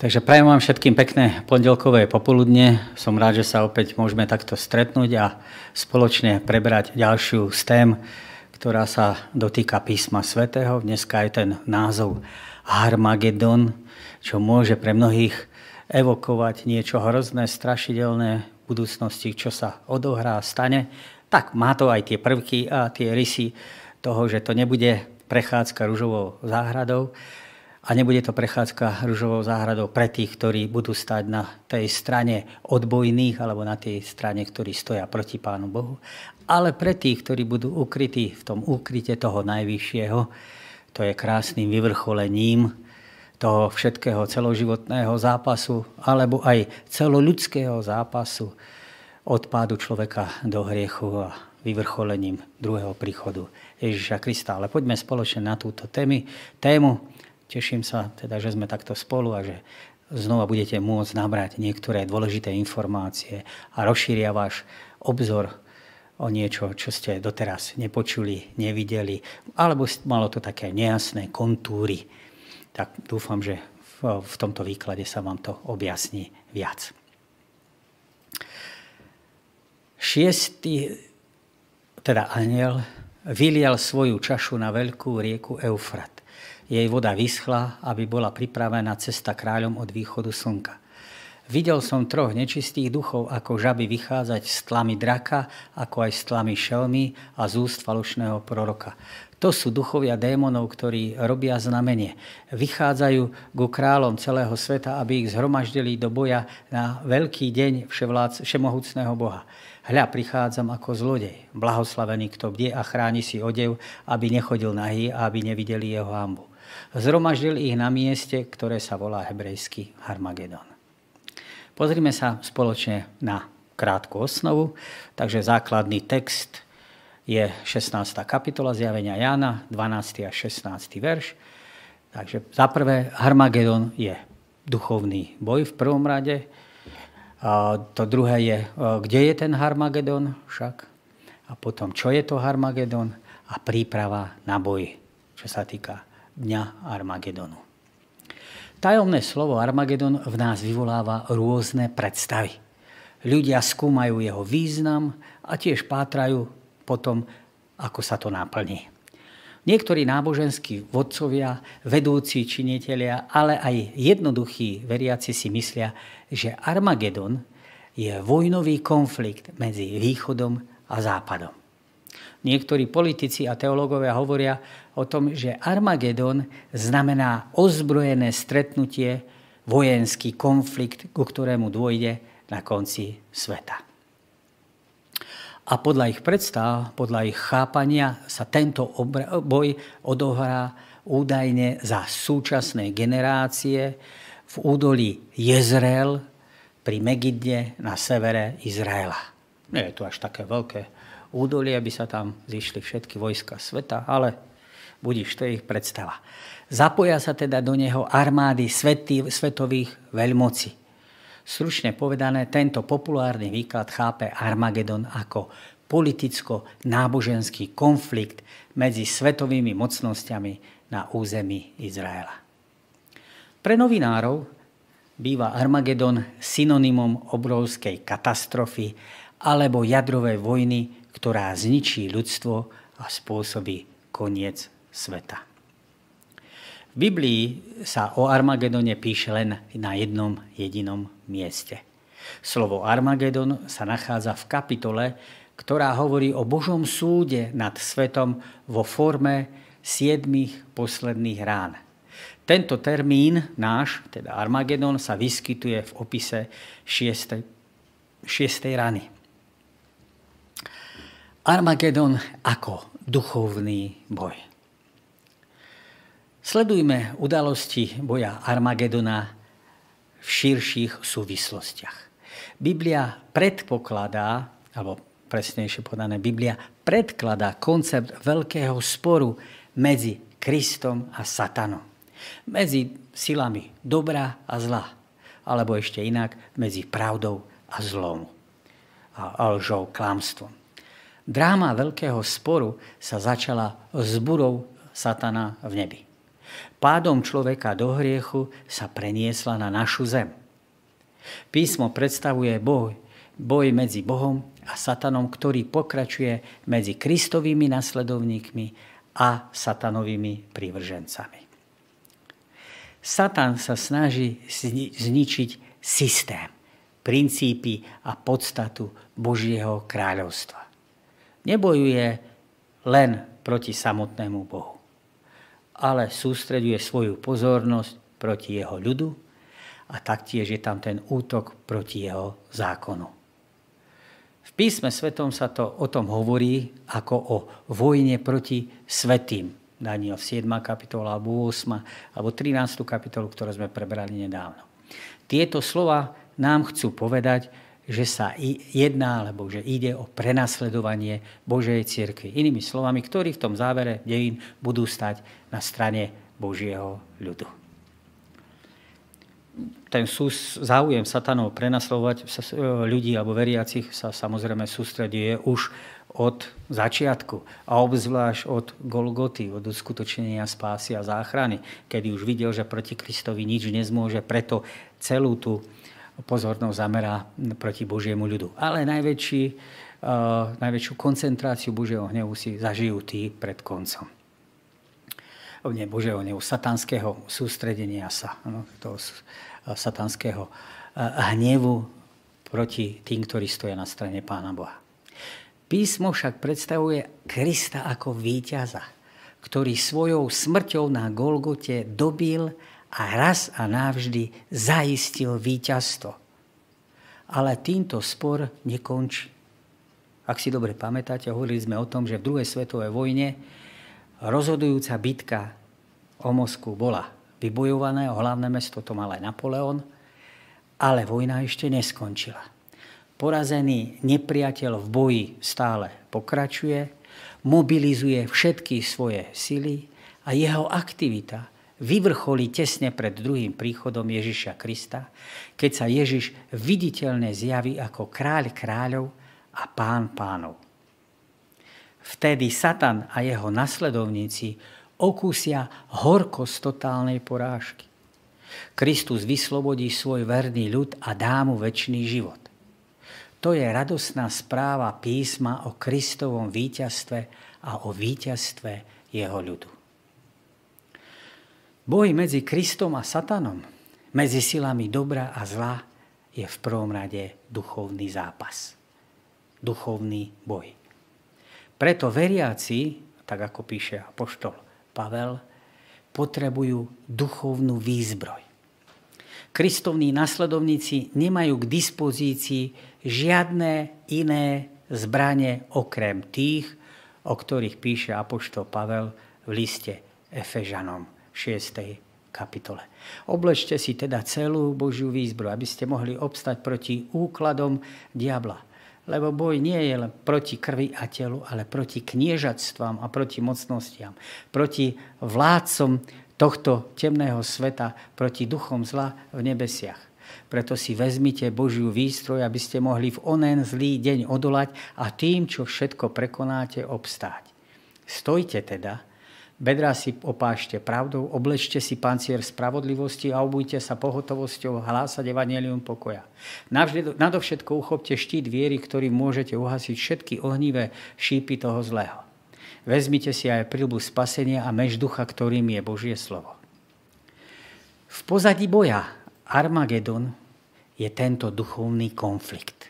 Takže prajem vám všetkým pekné pondelkové popoludne. Som rád, že sa opäť môžeme takto stretnúť a spoločne prebrať ďalšiu z tém, ktorá sa dotýka písma svätého. Dneska je ten názov Harmagedon, čo môže pre mnohých evokovať niečo hrozné, strašidelné v budúcnosti, čo sa odohrá, stane. Tak má to aj tie prvky a tie rysy toho, že to nebude prechádzka ružovou záhradou, a nebude to prechádzka ružovou záhradou pre tých, ktorí budú stať na tej strane odbojných alebo na tej strane, ktorí stoja proti Pánu Bohu, ale pre tých, ktorí budú ukrytí v tom úkryte toho Najvyššieho, to je krásnym vyvrcholením toho všetkého celoživotného zápasu alebo aj celoľudského zápasu odpádu človeka do hriechu a vyvrcholením druhého príchodu Ježiša Krista. Ale poďme spoločne na túto témy, tému Teším sa teda, že sme takto spolu a že znova budete môcť nabrať niektoré dôležité informácie a rozšíria váš obzor o niečo, čo ste doteraz nepočuli, nevideli, alebo malo to také nejasné kontúry. Tak dúfam, že v, tomto výklade sa vám to objasní viac. Šiestý, teda aniel, vylial svoju čašu na veľkú rieku Eufrat jej voda vyschla, aby bola pripravená cesta kráľom od východu slnka. Videl som troch nečistých duchov, ako žaby vychádzať z tlamy draka, ako aj z tlamy šelmy a z úst falošného proroka. To sú duchovia démonov, ktorí robia znamenie. Vychádzajú ku kráľom celého sveta, aby ich zhromaždili do boja na veľký deň vševládc, všemohúcného Boha. Hľa, prichádzam ako zlodej. Blahoslavený, kto bdie a chráni si odev, aby nechodil nahý a aby nevideli jeho hambu. Zhromaždil ich na mieste, ktoré sa volá hebrejský Harmagedon. Pozrime sa spoločne na krátku osnovu. Takže základný text je 16. kapitola zjavenia Jána, 12. a 16. verš. Takže za prvé, Harmagedon je duchovný boj v prvom rade. A to druhé je, kde je ten Harmagedon však. A potom, čo je to Harmagedon a príprava na boj, čo sa týka dňa Armagedonu. Tajomné slovo Armagedon v nás vyvoláva rôzne predstavy. Ľudia skúmajú jeho význam a tiež pátrajú potom, ako sa to naplní. Niektorí náboženskí vodcovia, vedúci činitelia, ale aj jednoduchí veriaci si myslia, že Armagedon je vojnový konflikt medzi východom a západom. Niektorí politici a teológovia hovoria o tom, že Armagedon znamená ozbrojené stretnutie, vojenský konflikt, ku ktorému dôjde na konci sveta. A podľa ich predstav, podľa ich chápania sa tento boj odohrá údajne za súčasnej generácie v údolí Jezreel pri Megidne na severe Izraela. Nie je to až také veľké údolie, aby sa tam zišli všetky vojska sveta, ale budíš, to je ich predstava. Zapoja sa teda do neho armády svety, svetových veľmocí. Stručne povedané, tento populárny výklad chápe Armagedon ako politicko-náboženský konflikt medzi svetovými mocnosťami na území Izraela. Pre novinárov býva Armagedon synonymom obrovskej katastrofy alebo jadrovej vojny ktorá zničí ľudstvo a spôsobí koniec sveta. V Biblii sa o Armagedone píše len na jednom jedinom mieste. Slovo Armagedon sa nachádza v kapitole, ktorá hovorí o Božom súde nad svetom vo forme siedmých posledných rán. Tento termín náš, teda Armagedon, sa vyskytuje v opise šiestej, šiestej rany. Armagedon ako duchovný boj. Sledujme udalosti boja Armagedona v širších súvislostiach. Biblia predpokladá, alebo presnejšie podané, Biblia predkladá koncept veľkého sporu medzi Kristom a Satanom. Medzi silami dobra a zla. Alebo ešte inak, medzi pravdou a zlom. A lžou, klamstvom. Dráma veľkého sporu sa začala s burou satana v nebi. Pádom človeka do hriechu sa preniesla na našu zem. Písmo predstavuje boj, boj medzi Bohom a Satanom, ktorý pokračuje medzi Kristovými nasledovníkmi a satanovými prívržencami. Satan sa snaží zničiť systém, princípy a podstatu Božieho kráľovstva. Nebojuje len proti samotnému Bohu, ale sústreduje svoju pozornosť proti jeho ľudu a taktiež je tam ten útok proti jeho zákonu. V písme svetom sa to o tom hovorí ako o vojne proti svetým, Daniel 7. kapitola, alebo 8. alebo 13. kapitolu, ktoré sme prebrali nedávno. Tieto slova nám chcú povedať, že sa jedná, alebo že ide o prenasledovanie Božej cirkvi. Inými slovami, ktorí v tom závere dejín budú stať na strane Božieho ľudu. Ten sús, záujem satanov prenasledovať ľudí alebo veriacich sa samozrejme sústreduje už od začiatku a obzvlášť od Golgoty, od uskutočnenia spásy a záchrany, kedy už videl, že proti Kristovi nič nezmôže, preto celú tú pozornosť zamerá proti Božiemu ľudu. Ale najväčší, uh, najväčšiu koncentráciu Božieho hnevu si zažijú tí pred koncom. Nie Božieho hnevu, satanského sústredenia sa, toho satanského hnevu proti tým, ktorí stoja na strane Pána Boha. Písmo však predstavuje Krista ako víťaza, ktorý svojou smrťou na Golgote dobil a raz a navždy zaistil víťazstvo. Ale týmto spor nekončí. Ak si dobre pamätáte, hovorili sme o tom, že v druhej svetovej vojne rozhodujúca bitka o Moskvu bola vybojované, hlavné mesto to mal aj Napoleon, ale vojna ešte neskončila. Porazený nepriateľ v boji stále pokračuje, mobilizuje všetky svoje sily a jeho aktivita vyvrcholí tesne pred druhým príchodom Ježiša Krista, keď sa Ježiš viditeľne zjaví ako kráľ kráľov a pán pánov. Vtedy Satan a jeho nasledovníci okúsia horkosť totálnej porážky. Kristus vyslobodí svoj verný ľud a dá mu väčší život. To je radosná správa písma o Kristovom víťazstve a o víťazstve jeho ľudu. Boj medzi Kristom a Satanom, medzi silami dobra a zla, je v prvom rade duchovný zápas. Duchovný boj. Preto veriaci, tak ako píše apoštol Pavel, potrebujú duchovnú výzbroj. Kristovní nasledovníci nemajú k dispozícii žiadne iné zbranie okrem tých, o ktorých píše Apoštol Pavel v liste Efežanom 6. kapitole. Oblečte si teda celú Božiu výzbru, aby ste mohli obstať proti úkladom diabla. Lebo boj nie je len proti krvi a telu, ale proti kniežatstvám a proti mocnostiam, proti vládcom tohto temného sveta proti duchom zla v nebesiach. Preto si vezmite Božiu výstroj, aby ste mohli v onen zlý deň odolať a tým, čo všetko prekonáte, obstáť. Stojte teda, bedrá si opášte pravdou, oblečte si pancier spravodlivosti a obujte sa pohotovosťou hlásať evanelium pokoja. Navždy, nadovšetko uchopte štít viery, ktorý môžete uhasiť všetky ohnivé šípy toho zlého. Vezmite si aj prílbu spasenia a mež ducha, ktorým je Božie slovo. V pozadí boja Armagedon je tento duchovný konflikt.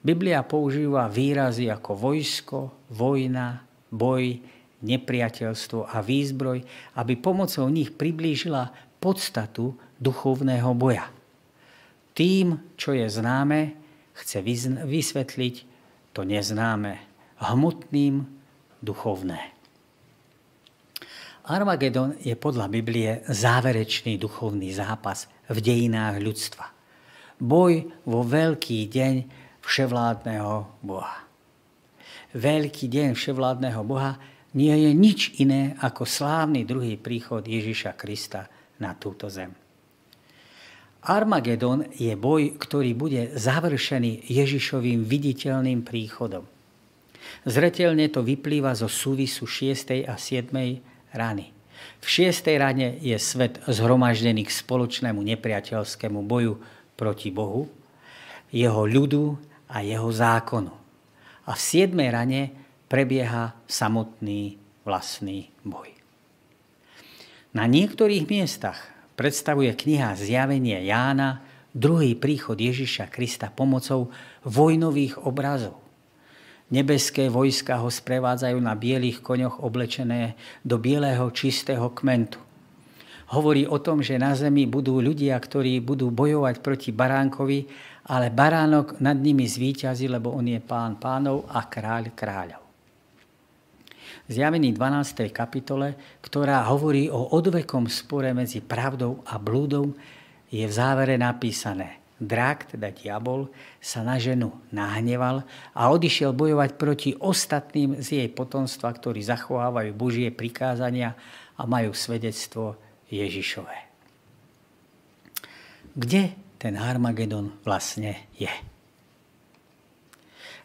Biblia používa výrazy ako vojsko, vojna, boj, nepriateľstvo a výzbroj, aby pomocou nich priblížila podstatu duchovného boja. Tým, čo je známe, chce vysvetliť to neznáme hmotným duchovné. Armagedon je podľa Biblie záverečný duchovný zápas v dejinách ľudstva. Boj vo veľký deň vševládneho Boha. Veľký deň vševládneho Boha nie je nič iné ako slávny druhý príchod Ježiša Krista na túto zem. Armagedon je boj, ktorý bude završený Ježišovým viditeľným príchodom. Zretelne to vyplýva zo súvisu 6. a 7. rany. V šiestej rane je svet zhromaždený k spoločnému nepriateľskému boju proti Bohu, jeho ľudu a jeho zákonu. A v siedmej rane prebieha samotný vlastný boj. Na niektorých miestach predstavuje kniha Zjavenie Jána druhý príchod Ježiša Krista pomocou vojnových obrazov. Nebeské vojska ho sprevádzajú na bielých koňoch oblečené do bieleho čistého kmentu. Hovorí o tom, že na zemi budú ľudia, ktorí budú bojovať proti baránkovi, ale baránok nad nimi zvíťazí, lebo on je pán pánov a kráľ kráľov. Zjavený 12. kapitole, ktorá hovorí o odvekom spore medzi pravdou a blúdom, je v závere napísané – Drak, teda diabol, sa na ženu nahneval a odišiel bojovať proti ostatným z jej potomstva, ktorí zachovávajú Božie prikázania a majú svedectvo Ježišové. Kde ten Armagedon vlastne je?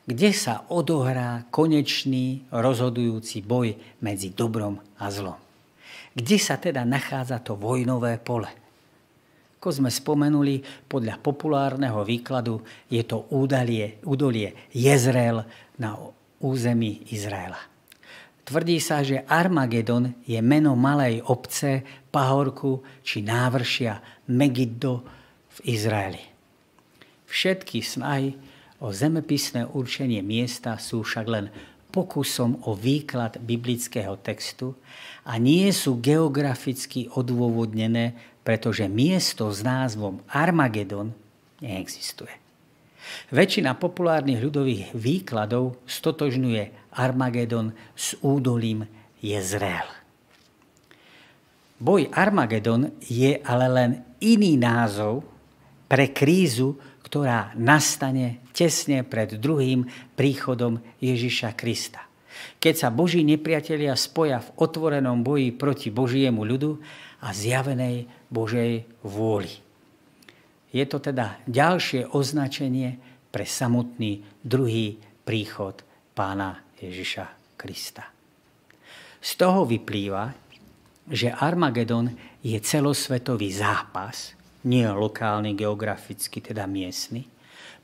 Kde sa odohrá konečný rozhodujúci boj medzi dobrom a zlom? Kde sa teda nachádza to vojnové pole? Ako sme spomenuli, podľa populárneho výkladu je to údalie, údolie Jezreel na území Izraela. Tvrdí sa, že Armagedon je meno malej obce, pahorku či návršia Megiddo v Izraeli. Všetky snahy o zemepisné určenie miesta sú však len pokusom o výklad biblického textu a nie sú geograficky odôvodnené pretože miesto s názvom Armagedon neexistuje. Väčšina populárnych ľudových výkladov stotožňuje Armagedon s údolím Jezreel. Boj Armagedon je ale len iný názov pre krízu, ktorá nastane tesne pred druhým príchodom Ježiša Krista. Keď sa Boží nepriatelia spoja v otvorenom boji proti Božiemu ľudu a zjavenej Božej vôli. Je to teda ďalšie označenie pre samotný druhý príchod pána Ježiša Krista. Z toho vyplýva, že Armagedon je celosvetový zápas, nie lokálny, geograficky, teda miestny,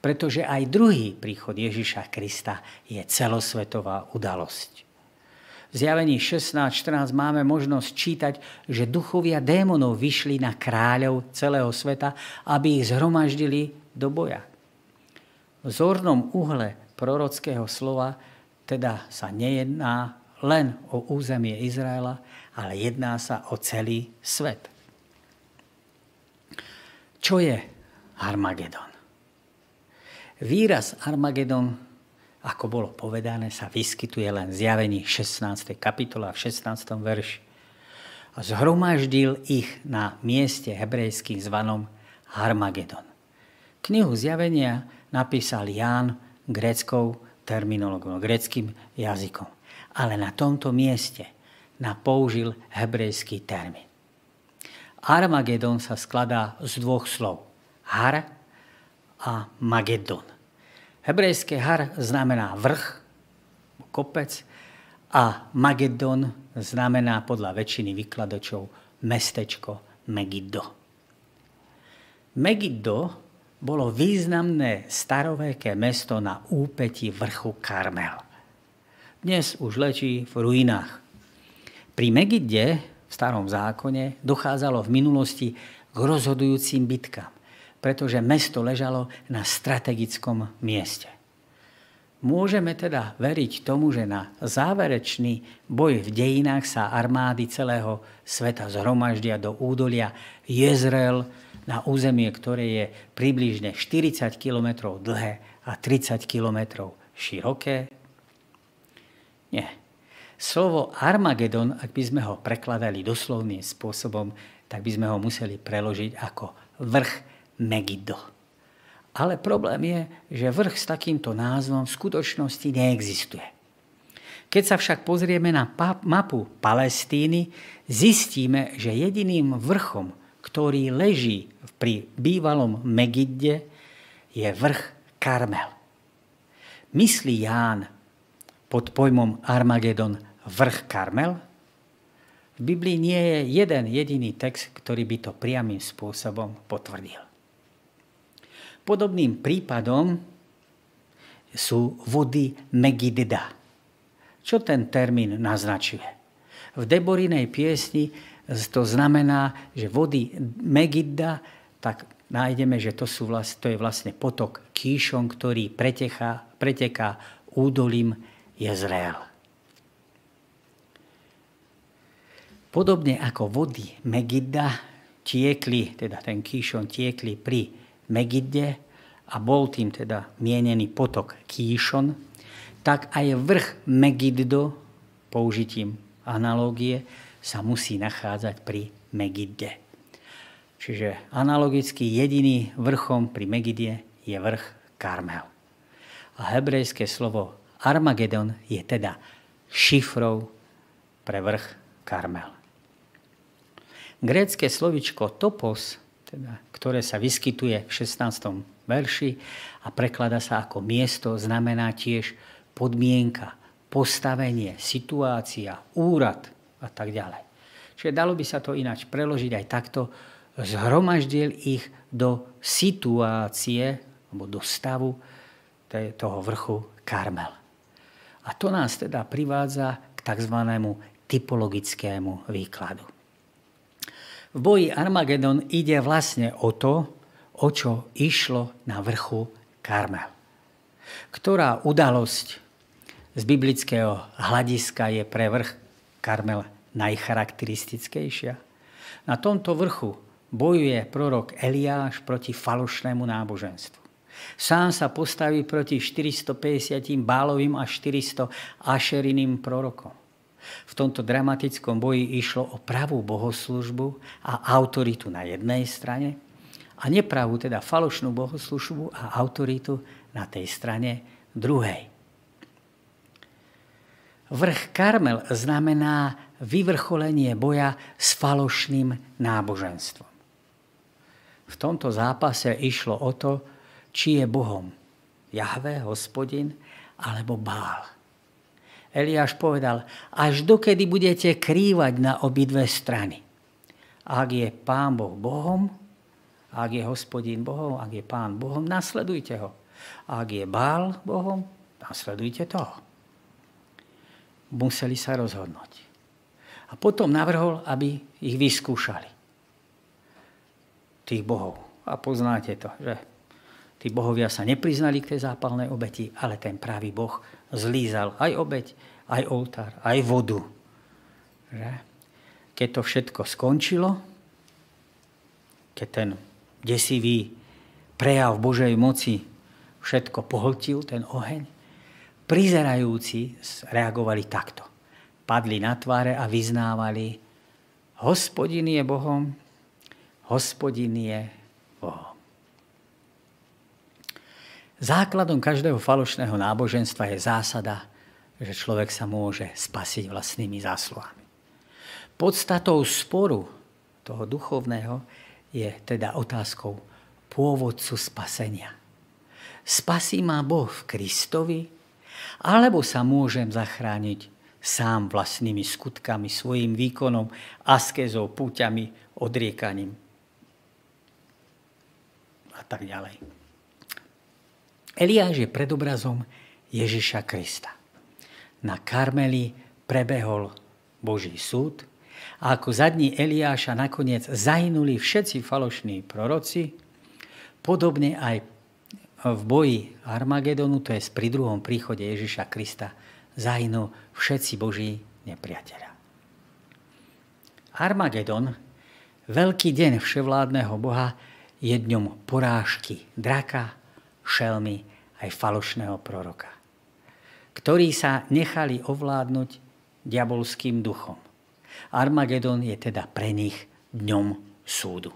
pretože aj druhý príchod Ježiša Krista je celosvetová udalosť. V zjavení 16.14 máme možnosť čítať, že duchovia démonov vyšli na kráľov celého sveta, aby ich zhromaždili do boja. V zornom uhle prorockého slova teda sa nejedná len o územie Izraela, ale jedná sa o celý svet. Čo je Armagedon? Výraz Armagedon ako bolo povedané, sa vyskytuje len v zjavení 16. kapitola v 16. verši. A zhromaždil ich na mieste hebrejským zvanom Harmagedon. Knihu zjavenia napísal Ján gréckou terminológiou, gréckým jazykom. Ale na tomto mieste na použil hebrejský termín. Armagedon sa skladá z dvoch slov. Har a Magedon. Hebrejské har znamená vrch, kopec a Magedon znamená podľa väčšiny vykladačov mestečko Megiddo. Megiddo bolo významné staroveké mesto na úpeti vrchu Karmel. Dnes už lečí v ruinách. Pri Megidde v starom zákone dochádzalo v minulosti k rozhodujúcim bitkám pretože mesto ležalo na strategickom mieste. Môžeme teda veriť tomu, že na záverečný boj v dejinách sa armády celého sveta zhromaždia do údolia Jezreel na územie, ktoré je približne 40 km dlhé a 30 km široké? Nie. Slovo Armagedon, ak by sme ho prekladali doslovným spôsobom, tak by sme ho museli preložiť ako vrch Megiddo. Ale problém je, že vrch s takýmto názvom v skutočnosti neexistuje. Keď sa však pozrieme na mapu Palestíny, zistíme, že jediným vrchom, ktorý leží pri bývalom Megidde, je vrch Karmel. Myslí Ján pod pojmom Armagedon vrch Karmel? V Biblii nie je jeden jediný text, ktorý by to priamým spôsobom potvrdil. Podobným prípadom sú vody Megidda. Čo ten termín naznačuje? V Deborinej piesni to znamená, že vody Megidda, tak nájdeme, že to, sú vlast, to je vlastne potok Kíšon, ktorý preteká, preteká údolím Jezreel. Podobne ako vody Megidda tiekli, teda ten Kíšon tiekli pri Megidde a bol tým teda mienený potok Kíšon, tak aj vrch Megiddo použitím analógie sa musí nachádzať pri Megidde. Čiže analogicky jediný vrchom pri Megidie je vrch Karmel. A hebrejské slovo Armagedon je teda šifrou pre vrch Karmel. Grécké slovičko topos, teda, ktoré sa vyskytuje v 16. verši a preklada sa ako miesto, znamená tiež podmienka, postavenie, situácia, úrad a tak ďalej. Čiže dalo by sa to ináč preložiť aj takto, zhromaždil ich do situácie alebo do stavu toho vrchu Karmel. A to nás teda privádza k tzv. typologickému výkladu. V boji Armagedon ide vlastne o to, o čo išlo na vrchu Karmel. Ktorá udalosť z biblického hľadiska je pre vrch Karmel najcharakteristickejšia? Na tomto vrchu bojuje prorok Eliáš proti falošnému náboženstvu. Sám sa postaví proti 450 bálovým a 400 ašeriným prorokom. V tomto dramatickom boji išlo o pravú bohoslužbu a autoritu na jednej strane a nepravú, teda falošnú bohoslužbu a autoritu na tej strane druhej. Vrch Karmel znamená vyvrcholenie boja s falošným náboženstvom. V tomto zápase išlo o to, či je Bohom Jahve, hospodin, alebo Bál. Eliáš povedal, až dokedy budete krývať na obidve strany. Ak je pán Boh Bohom, ak je hospodin Bohom, ak je pán Bohom, nasledujte ho. Ak je Bál Bohom, nasledujte toho. Museli sa rozhodnúť. A potom navrhol, aby ich vyskúšali tých bohov. A poznáte to, že tí bohovia sa nepriznali k tej zápalnej obeti, ale ten pravý boh zlízal aj obeť, aj oltár, aj vodu. Že? Keď to všetko skončilo, keď ten desivý prejav Božej moci všetko pohltil, ten oheň, prizerajúci reagovali takto. Padli na tváre a vyznávali, hospodin je Bohom, hospodin je Bohom. Základom každého falošného náboženstva je zásada, že človek sa môže spasiť vlastnými zásluhami. Podstatou sporu toho duchovného je teda otázkou pôvodcu spasenia. Spasí ma Boh v Kristovi, alebo sa môžem zachrániť sám vlastnými skutkami, svojim výkonom, askezou, púťami, odriekaním a tak ďalej. Eliáš je predobrazom Ježiša Krista. Na Karmeli prebehol Boží súd a ako za dní Eliáša nakoniec zahynuli všetci falošní proroci, podobne aj v boji Armagedonu, to je pri druhom príchode Ježiša Krista, zahynú všetci Boží nepriateľa. Armagedon, veľký deň vševládneho Boha, je dňom porážky draka, šelmy aj falošného proroka, ktorí sa nechali ovládnuť diabolským duchom. Armagedon je teda pre nich dňom súdu.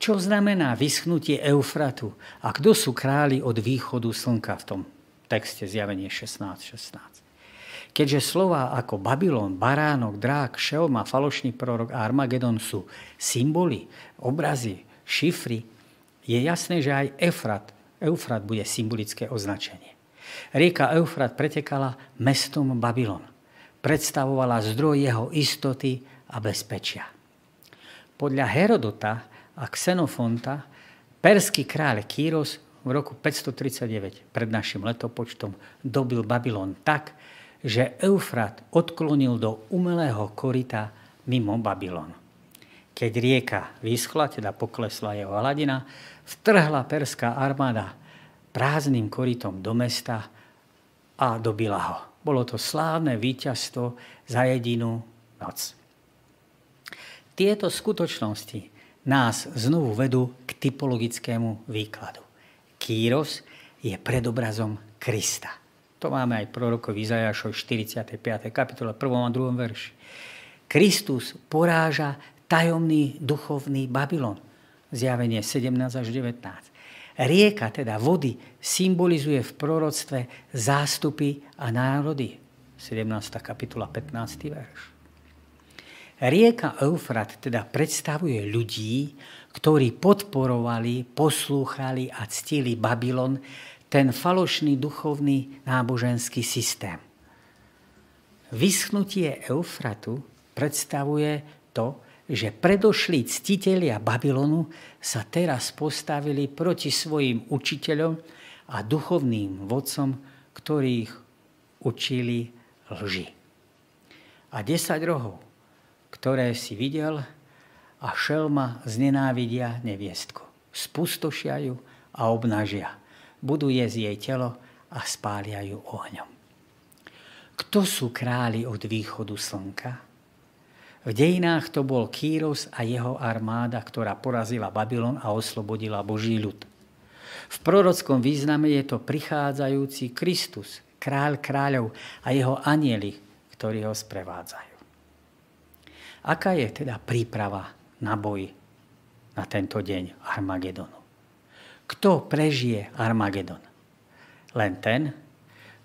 Čo znamená vyschnutie Eufratu a kto sú králi od východu slnka v tom texte zjavenie 16.16. 16. Keďže slova ako Babylon, Baránok, Drák, Šelma, falošný prorok a Armagedon sú symboly, obrazy, šifry, je jasné, že aj Efrat, Eufrat bude symbolické označenie. Rieka Eufrat pretekala mestom Babylon. predstavovala zdroj jeho istoty a bezpečia. Podľa Herodota a Xenofonta perský kráľ Kýros v roku 539 pred našim letopočtom dobil Babylon tak, že Eufrat odklonil do umelého korita mimo Babylon. Keď rieka vyschla, teda poklesla jeho hladina, vtrhla perská armáda prázdnym koritom do mesta a dobila ho. Bolo to slávne víťazstvo za jedinú noc. Tieto skutočnosti nás znovu vedú k typologickému výkladu. Kýros je predobrazom Krista. To máme aj prorokov Izajašov 45. kapitole 1. a 2. verši. Kristus poráža tajomný duchovný Babylon. Zjavenie 17 až 19. Rieka, teda vody, symbolizuje v proroctve zástupy a národy. 17. kapitola 15. verš. Rieka Eufrat teda predstavuje ľudí, ktorí podporovali, poslúchali a ctili Babylon, ten falošný duchovný náboženský systém. Vyschnutie Eufratu predstavuje to, že predošlí ctitelia Babylonu sa teraz postavili proti svojim učiteľom a duchovným vodcom, ktorých učili lži. A desať rohov, ktoré si videl, a šelma znenávidia neviestku. Spustošia ju a obnažia. Budú jesť jej telo a spália ju ohňom. Kto sú králi od východu slnka? V dejinách to bol Kýros a jeho armáda, ktorá porazila Babylon a oslobodila Boží ľud. V prorockom význame je to prichádzajúci Kristus, kráľ kráľov a jeho anieli, ktorí ho sprevádzajú. Aká je teda príprava na boj na tento deň Armagedonu. Kto prežije Armagedon? Len ten,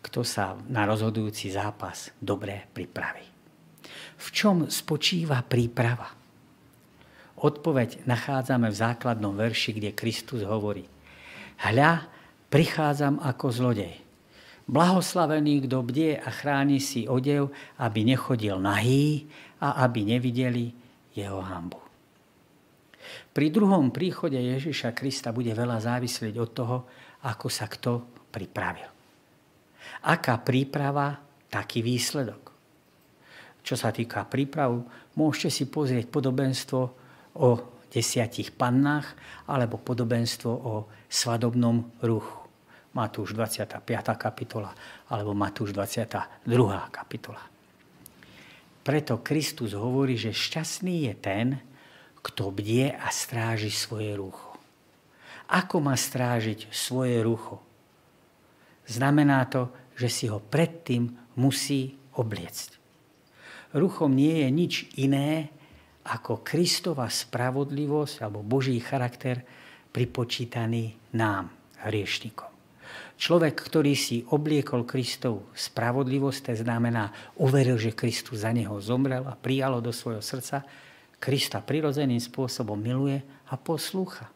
kto sa na rozhodujúci zápas dobre pripraví. V čom spočíva príprava? Odpoveď nachádzame v základnom verši, kde Kristus hovorí Hľa, prichádzam ako zlodej. Blahoslavený, kto bdie a chráni si odev, aby nechodil nahý a aby nevideli jeho hambu. Pri druhom príchode Ježiša Krista bude veľa závislieť od toho, ako sa kto pripravil. Aká príprava, taký výsledok. Čo sa týka prípravu, môžete si pozrieť podobenstvo o desiatich pannách alebo podobenstvo o svadobnom ruchu. Matúš 25. kapitola alebo Matúš 22. kapitola. Preto Kristus hovorí, že šťastný je ten, kto bdie a stráži svoje rucho. Ako má strážiť svoje rucho? Znamená to, že si ho predtým musí obliecť. Ruchom nie je nič iné ako Kristova spravodlivosť alebo Boží charakter pripočítaný nám, hriešnikom. Človek, ktorý si obliekol Kristov spravodlivosť, to znamená, uveril, že Kristus za neho zomrel a prijalo do svojho srdca, Krista prirodzeným spôsobom miluje a poslúcha.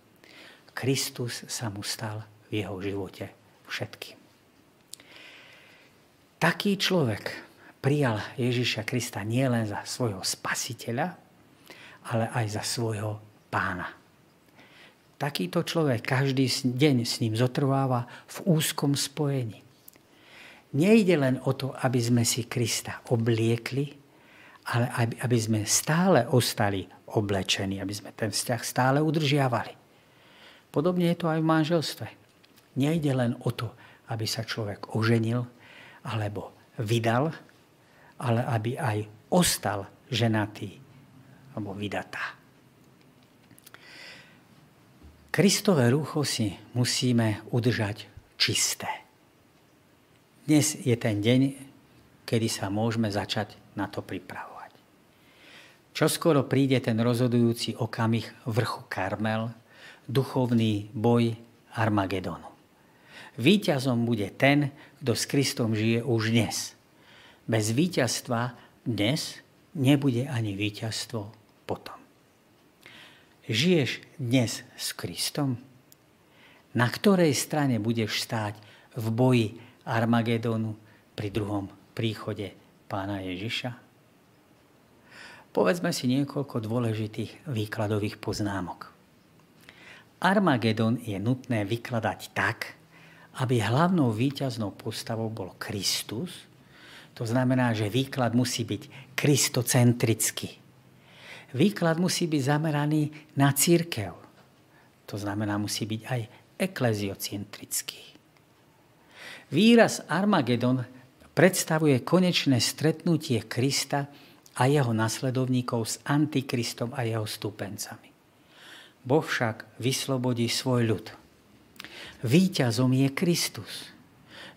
Kristus sa mu stal v jeho živote všetkým. Taký človek prijal Ježiša Krista nielen za svojho spasiteľa, ale aj za svojho pána. Takýto človek každý deň s ním zotrváva v úzkom spojení. Nejde len o to, aby sme si Krista obliekli, ale aby, aby sme stále ostali oblečení, aby sme ten vzťah stále udržiavali. Podobne je to aj v manželstve. Nejde len o to, aby sa človek oženil alebo vydal, ale aby aj ostal ženatý alebo vydatá. Kristové rucho si musíme udržať čisté. Dnes je ten deň, kedy sa môžeme začať na to pripravovať. Čoskoro príde ten rozhodujúci okamih vrchu Karmel, duchovný boj Armagedonu. Výťazom bude ten, kto s Kristom žije už dnes. Bez víťazstva dnes nebude ani víťazstvo potom. Žiješ dnes s Kristom? Na ktorej strane budeš stáť v boji Armagedonu pri druhom príchode pána Ježiša? Povedzme si niekoľko dôležitých výkladových poznámok. Armagedon je nutné vykladať tak, aby hlavnou víťaznou postavou bol Kristus. To znamená, že výklad musí byť kristocentrický. Výklad musí byť zameraný na církev. To znamená, musí byť aj ekleziocentrický. Výraz Armagedon predstavuje konečné stretnutie Krista a jeho nasledovníkov s Antikristom a jeho stúpencami. Boh však vyslobodí svoj ľud. Výťazom je Kristus.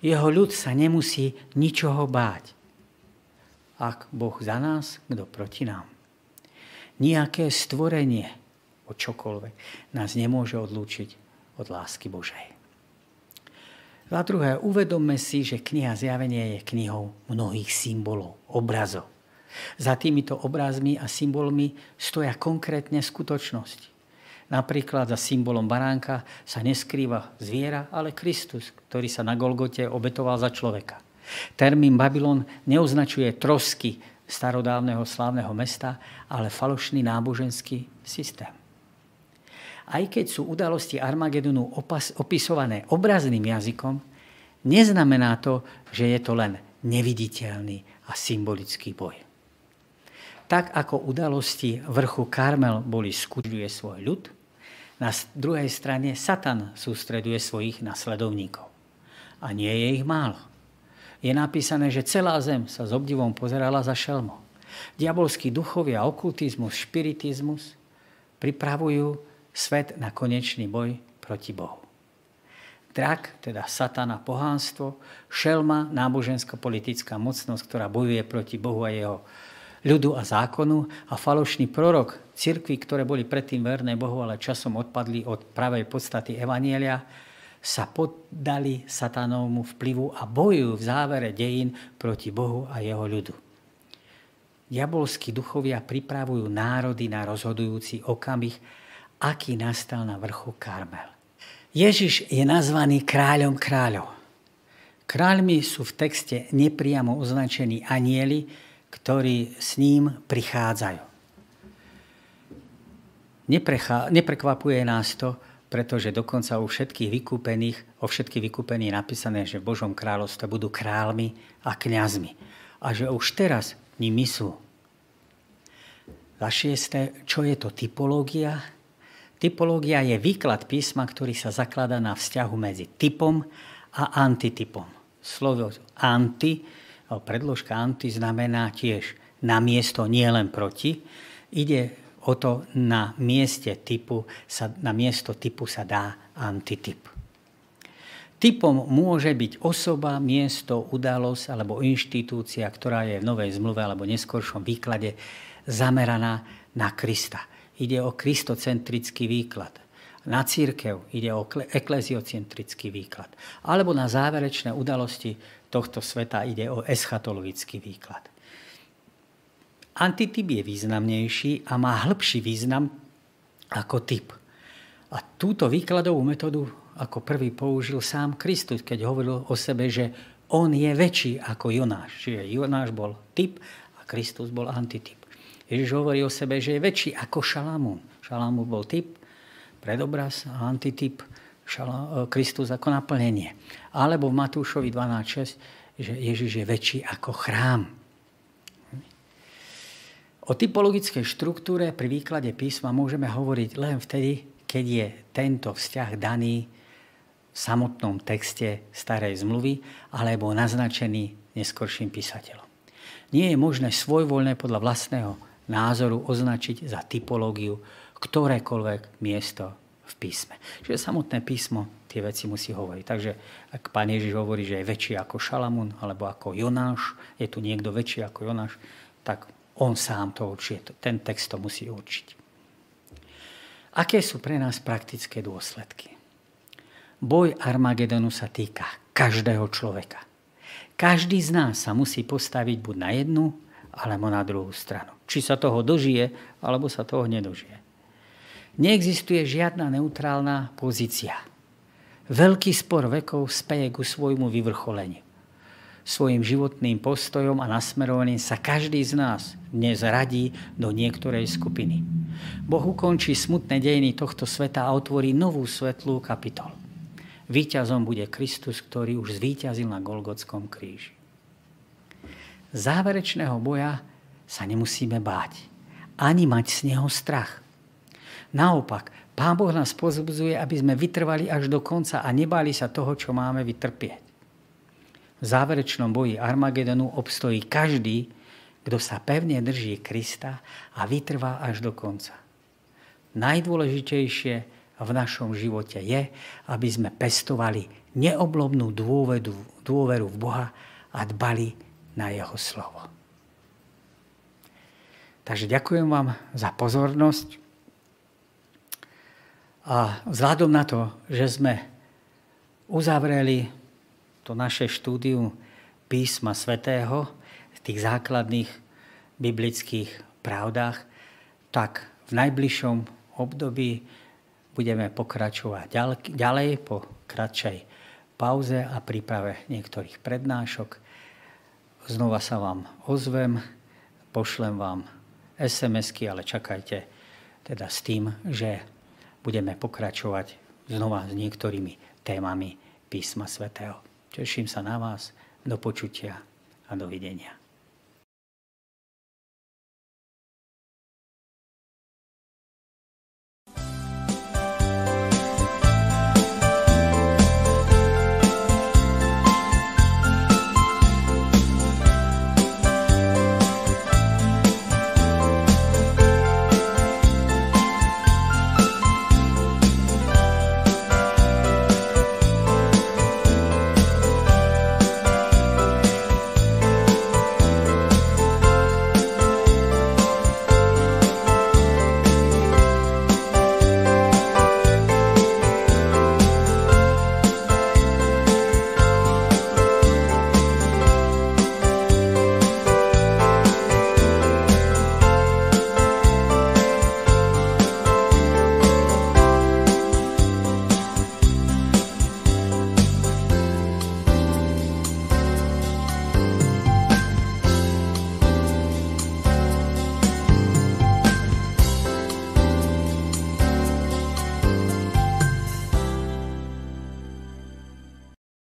Jeho ľud sa nemusí ničoho báť. Ak Boh za nás, kto proti nám? Nijaké stvorenie, o čokoľvek, nás nemôže odlúčiť od lásky Božej. Za druhé, uvedomme si, že kniha Zjavenie je knihou mnohých symbolov, obrazov. Za týmito obrazmi a symbolmi stoja konkrétne skutočnosti. Napríklad za symbolom baránka sa neskrýva zviera, ale Kristus, ktorý sa na Golgote obetoval za človeka. Termín Babylon neoznačuje trosky starodávneho slávneho mesta, ale falošný náboženský systém. Aj keď sú udalosti Armagedonu opisované obrazným jazykom, neznamená to, že je to len neviditeľný a symbolický boj. Tak ako udalosti vrchu Karmel boli skúšľuje svoj ľud, na druhej strane Satan sústreduje svojich nasledovníkov. A nie je ich málo. Je napísané, že celá zem sa s obdivom pozerala za šelmo. Diabolskí duchovia, okultizmus, špiritizmus pripravujú svet na konečný boj proti Bohu. Drak, teda satana, pohánstvo, šelma, nábožensko-politická mocnosť, ktorá bojuje proti Bohu a jeho ľudu a zákonu a falošný prorok cirkvi, ktoré boli predtým verné Bohu, ale časom odpadli od pravej podstaty Evanielia, sa poddali satanovmu vplyvu a bojujú v závere dejín proti Bohu a jeho ľudu. Diabolskí duchovia pripravujú národy na rozhodujúci okamih, aký nastal na vrchu Karmel. Ježiš je nazvaný kráľom kráľov. Kráľmi sú v texte nepriamo označení anieli, ktorí s ním prichádzajú. Neprekvapuje nás to, pretože dokonca u všetkých vykúpených, o všetkých vykúpených je napísané, že v Božom kráľovstve budú kráľmi a kňazmi. A že už teraz nimi sú. Za šiesté, čo je to typológia? Typológia je výklad písma, ktorý sa zakladá na vzťahu medzi typom a antitypom. Slovo anti predložka anti znamená tiež na miesto, nie len proti. Ide o to, na, mieste typu sa, na miesto typu sa dá antityp. Typom môže byť osoba, miesto, udalosť alebo inštitúcia, ktorá je v Novej zmluve alebo neskoršom výklade zameraná na Krista. Ide o kristocentrický výklad. Na církev ide o ekleziocentrický výklad. Alebo na záverečné udalosti tohto sveta ide o eschatologický výklad. Antityp je významnejší a má hĺbší význam ako typ. A túto výkladovú metódu ako prvý použil sám Kristus, keď hovoril o sebe, že on je väčší ako Jonáš. Čiže Jonáš bol typ a Kristus bol antityp. Ježiš hovorí o sebe, že je väčší ako Šalamún. Šalamún bol typ, predobraz a antityp Kristus ako naplnenie. Alebo v Matúšovi 12.6, že Ježiš je väčší ako chrám. O typologickej štruktúre pri výklade písma môžeme hovoriť len vtedy, keď je tento vzťah daný v samotnom texte starej zmluvy alebo naznačený neskorším písateľom. Nie je možné svojvoľne podľa vlastného názoru označiť za typológiu ktorékoľvek miesto v písme. Čiže samotné písmo tie veci musí hovoriť. Takže ak pán Ježiš hovorí, že je väčší ako Šalamún alebo ako Jonáš, je tu niekto väčší ako Jonáš, tak on sám to určí. Ten text to musí určiť. Aké sú pre nás praktické dôsledky? Boj Armagedonu sa týka každého človeka. Každý z nás sa musí postaviť buď na jednu, alebo na druhú stranu. Či sa toho dožije, alebo sa toho nedožije. Neexistuje žiadna neutrálna pozícia. Veľký spor vekov speje ku svojmu vyvrcholeniu. Svojim životným postojom a nasmerovaním sa každý z nás dnes radí do niektorej skupiny. Boh ukončí smutné dejiny tohto sveta a otvorí novú svetlú kapitolu. Výťazom bude Kristus, ktorý už zvíťazil na Golgotskom kríži. Záverečného boja sa nemusíme báť, ani mať z neho strach. Naopak, Pán Boh nás pozbudzuje, aby sme vytrvali až do konca a nebáli sa toho, čo máme vytrpieť. V záverečnom boji Armagedonu obstojí každý, kto sa pevne drží Krista a vytrvá až do konca. Najdôležitejšie v našom živote je, aby sme pestovali neoblobnú dôveru, dôveru v Boha a dbali na Jeho slovo. Takže ďakujem vám za pozornosť. A vzhľadom na to, že sme uzavreli to naše štúdium písma svätého tých základných biblických pravdách, tak v najbližšom období budeme pokračovať ďalej po kratšej pauze a príprave niektorých prednášok. Znova sa vám ozvem, pošlem vám SMS-ky, ale čakajte teda s tým, že budeme pokračovať znova s niektorými témami písma svätého. Teším sa na vás, do počutia a dovidenia.